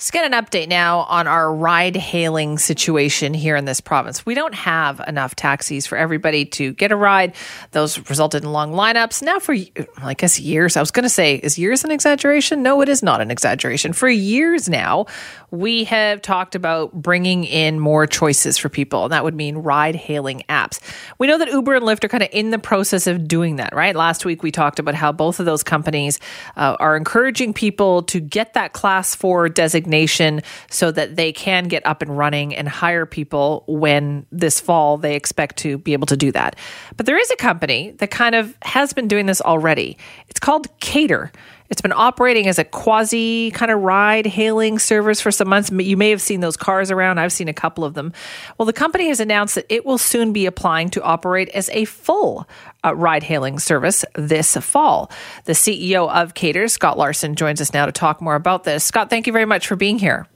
Let's get an update now on our ride hailing situation here in this province. We don't have enough taxis for everybody to get a ride. Those resulted in long lineups. Now, for I guess years, I was going to say, is years an exaggeration? No, it is not an exaggeration. For years now, we have talked about bringing in more choices for people, and that would mean ride hailing apps. We know that Uber and Lyft are kind of in the process of doing that, right? Last week, we talked about how both of those companies uh, are encouraging people to get that class four designation designation so that they can get up and running and hire people when this fall they expect to be able to do that. But there is a company that kind of has been doing this already. It's called Kater. It's been operating as a quasi kind of ride hailing service for some months. You may have seen those cars around. I've seen a couple of them. Well, the company has announced that it will soon be applying to operate as a full uh, ride hailing service this fall. The CEO of Kater, Scott Larson, joins us now to talk more about this. Scott, thank you very much for being here.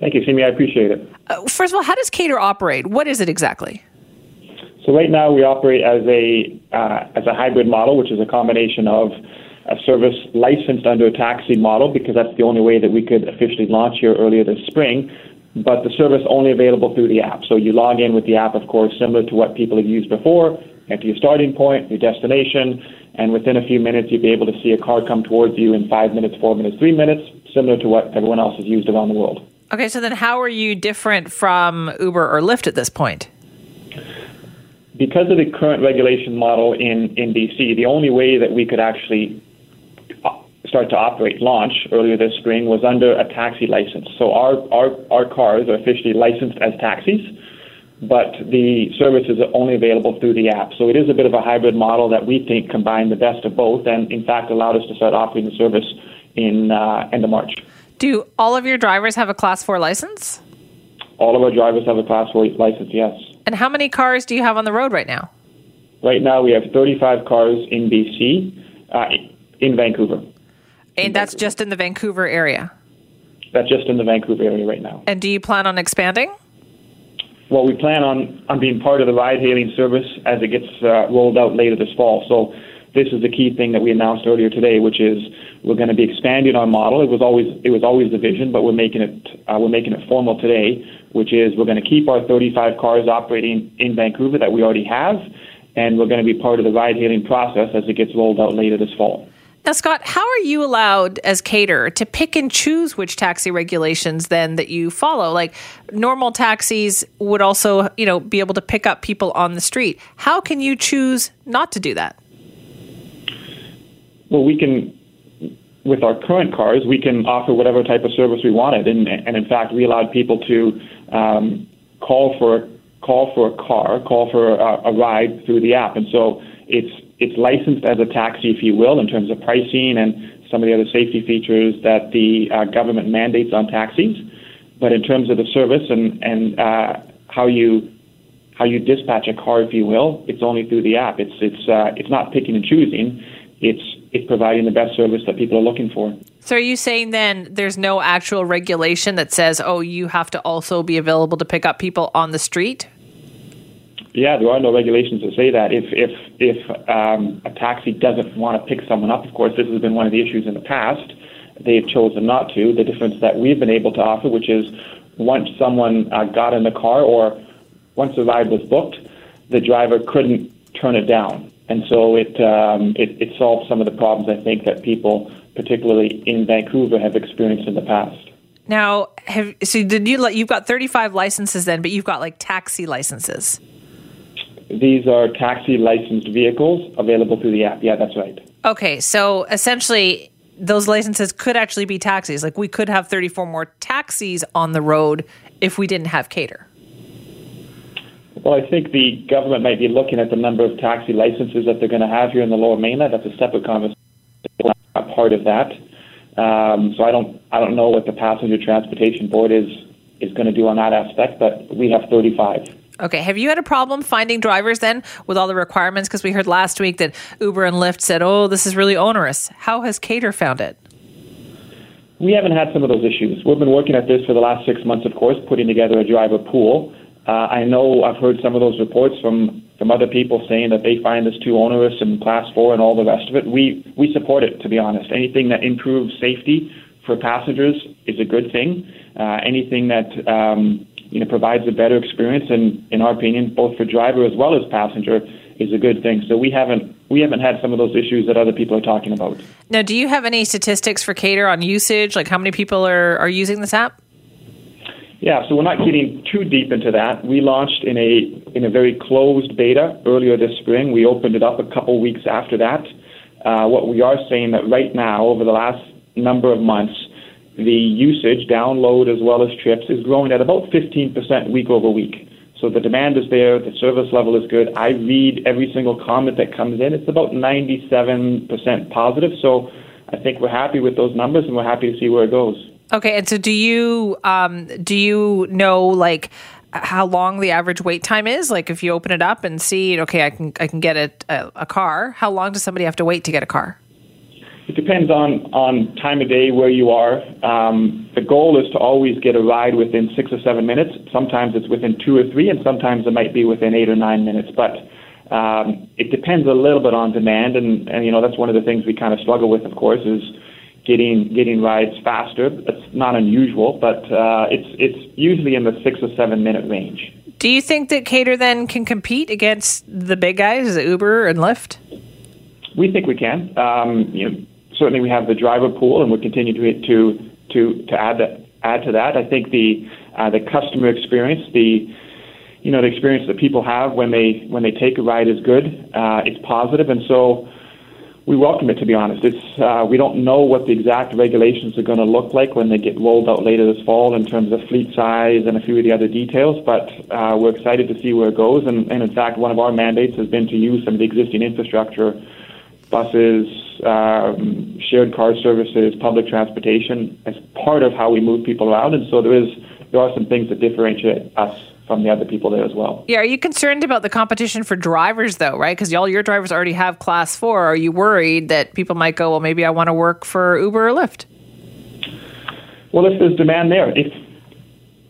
Thank you, Simi. I appreciate it. Uh, first of all, how does Kater operate? What is it exactly? So right now we operate as a uh, as a hybrid model, which is a combination of a service licensed under a taxi model because that's the only way that we could officially launch here earlier this spring. But the service only available through the app. So you log in with the app, of course, similar to what people have used before, enter your starting point, your destination, and within a few minutes you'll be able to see a car come towards you in five minutes, four minutes, three minutes, similar to what everyone else has used around the world. Okay, so then how are you different from Uber or Lyft at this point? Because of the current regulation model in, in BC, the only way that we could actually start to operate, launch earlier this spring, was under a taxi license. So our, our, our cars are officially licensed as taxis, but the service is only available through the app. So it is a bit of a hybrid model that we think combined the best of both and, in fact, allowed us to start offering the service in uh, end of March. Do all of your drivers have a Class 4 license? All of our drivers have a Class 4 license, yes. And how many cars do you have on the road right now? Right now, we have 35 cars in BC, uh, in Vancouver. And that's just in the Vancouver area? That's just in the Vancouver area right now. And do you plan on expanding? Well, we plan on, on being part of the ride hailing service as it gets uh, rolled out later this fall. So this is the key thing that we announced earlier today, which is we're going to be expanding our model. It was always it was always the vision, but we're making it uh, we're making it formal today, which is we're going to keep our 35 cars operating in Vancouver that we already have, and we're going to be part of the ride hailing process as it gets rolled out later this fall. Now, Scott, how are you allowed as caterer to pick and choose which taxi regulations then that you follow? Like normal taxis would also, you know, be able to pick up people on the street. How can you choose not to do that? Well, we can, with our current cars, we can offer whatever type of service we wanted, and and in fact, we allowed people to um, call for call for a car, call for a, a ride through the app, and so it's it's licensed as a taxi, if you will, in terms of pricing and some of the other safety features that the uh, government mandates on taxis. But in terms of the service and and uh, how you how you dispatch a car, if you will, it's only through the app. It's it's uh, it's not picking and choosing. It's it's providing the best service that people are looking for. So, are you saying then there's no actual regulation that says, oh, you have to also be available to pick up people on the street? Yeah, there are no regulations that say that. If if if um, a taxi doesn't want to pick someone up, of course, this has been one of the issues in the past. They've chosen not to. The difference that we've been able to offer, which is once someone uh, got in the car or once the ride was booked, the driver couldn't turn it down, and so it um, it, it solved some of the problems I think that people, particularly in Vancouver, have experienced in the past. Now, have so did you you've got 35 licenses then, but you've got like taxi licenses. These are taxi licensed vehicles available through the app. Yeah, that's right. Okay, so essentially, those licenses could actually be taxis. Like we could have 34 more taxis on the road if we didn't have Kater. Well, I think the government might be looking at the number of taxi licenses that they're going to have here in the Lower Mainland. That's a separate conversation. A part of that. Um, so I don't I don't know what the passenger transportation board is is going to do on that aspect, but we have 35. Okay. Have you had a problem finding drivers then with all the requirements? Because we heard last week that Uber and Lyft said, oh, this is really onerous. How has Kater found it? We haven't had some of those issues. We've been working at this for the last six months, of course, putting together a driver pool. Uh, I know I've heard some of those reports from, from other people saying that they find this too onerous and class four and all the rest of it. We, we support it, to be honest. Anything that improves safety for passengers is a good thing. Uh, anything that um, you know provides a better experience, and in our opinion, both for driver as well as passenger, is a good thing. So we haven't we haven't had some of those issues that other people are talking about. Now, do you have any statistics for Kater on usage? Like how many people are, are using this app? Yeah, so we're not getting too deep into that. We launched in a in a very closed beta earlier this spring. We opened it up a couple weeks after that. Uh, what we are saying that right now, over the last number of months, the usage, download as well as trips, is growing at about 15% week over week. So the demand is there, the service level is good. I read every single comment that comes in. It's about 97% positive. So I think we're happy with those numbers and we're happy to see where it goes. Okay, and so do you um, do you know like how long the average wait time is? Like if you open it up and see, okay, I can I can get a, a, a car. How long does somebody have to wait to get a car? It depends on, on time of day, where you are. Um, the goal is to always get a ride within six or seven minutes. Sometimes it's within two or three, and sometimes it might be within eight or nine minutes. But um, it depends a little bit on demand, and, and you know that's one of the things we kind of struggle with, of course, is getting getting rides faster. It's not unusual, but uh, it's it's usually in the six or seven minute range. Do you think that Kater then can compete against the big guys, Uber and Lyft? We think we can. Um, you know, certainly we have the driver pool, and we'll continue to to to to add that add to that. I think the uh, the customer experience, the you know the experience that people have when they when they take a ride is good. Uh, it's positive, and so we welcome it. To be honest, it's uh, we don't know what the exact regulations are going to look like when they get rolled out later this fall in terms of fleet size and a few of the other details. But uh, we're excited to see where it goes, and, and in fact, one of our mandates has been to use some of the existing infrastructure, buses, um, shared car services, public transportation as part of how we move people around. And so there is there are some things that differentiate us from the other people there as well. Yeah, are you concerned about the competition for drivers though, right? Because all your drivers already have class four. Are you worried that people might go, well, maybe I want to work for Uber or Lyft? Well, if there's demand there, if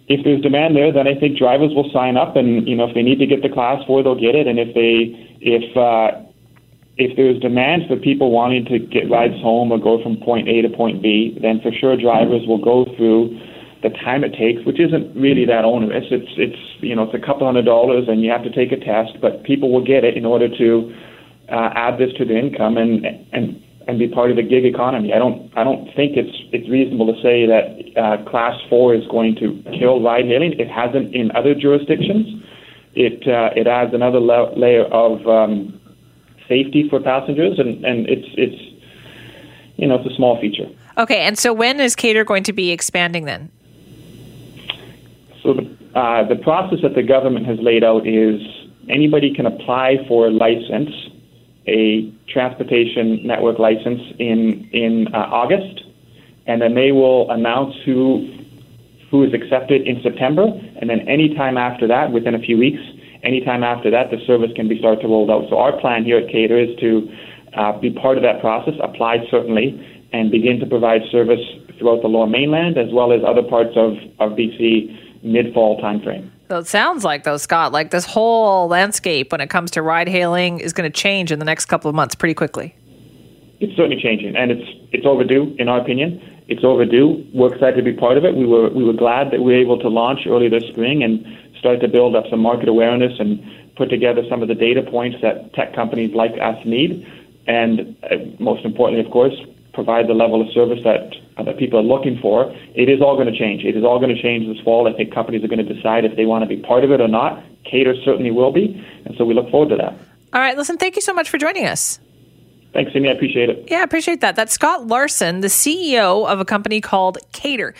if there's demand there, then I think drivers will sign up, and you know if they need to get the class four, they'll get it, and if they if uh, if there's demand for people wanting to get rides home or go from point A to point B, then for sure drivers will go through the time it takes, which isn't really that onerous. It's it's you know it's a couple hundred dollars and you have to take a test, but people will get it in order to uh, add this to their income and and and be part of the gig economy. I don't I don't think it's it's reasonable to say that uh, class four is going to kill ride hailing. It hasn't in other jurisdictions. It uh, it adds another la- layer of um, safety for passengers, and, and it's it's you know it's a small feature. Okay, and so when is Kater going to be expanding then? So the uh, the process that the government has laid out is anybody can apply for a license, a transportation network license in in uh, August, and then they will announce who who is accepted in September, and then any time after that, within a few weeks, anytime after that, the service can be started to roll out. So our plan here at Kater is to uh, be part of that process, apply certainly, and begin to provide service throughout the Lower Mainland as well as other parts of, of BC mid-fall timeframe. So it sounds like, though, Scott, like this whole landscape when it comes to ride hailing is going to change in the next couple of months pretty quickly. It's certainly changing, and it's it's overdue, in our opinion. It's overdue. We're excited to be part of it. We were we were glad that we were able to launch early this spring, and start to build up some market awareness and put together some of the data points that tech companies like us need. And uh, most importantly, of course, provide the level of service that that people are looking for. It is all going to change. It is all going to change this fall. I think companies are going to decide if they want to be part of it or not. Kater certainly will be, and so we look forward to that. All right, listen. Thank you so much for joining us. Thanks, Amy. I appreciate it. Yeah, I appreciate that. That's Scott Larson, the CEO of a company called Kater.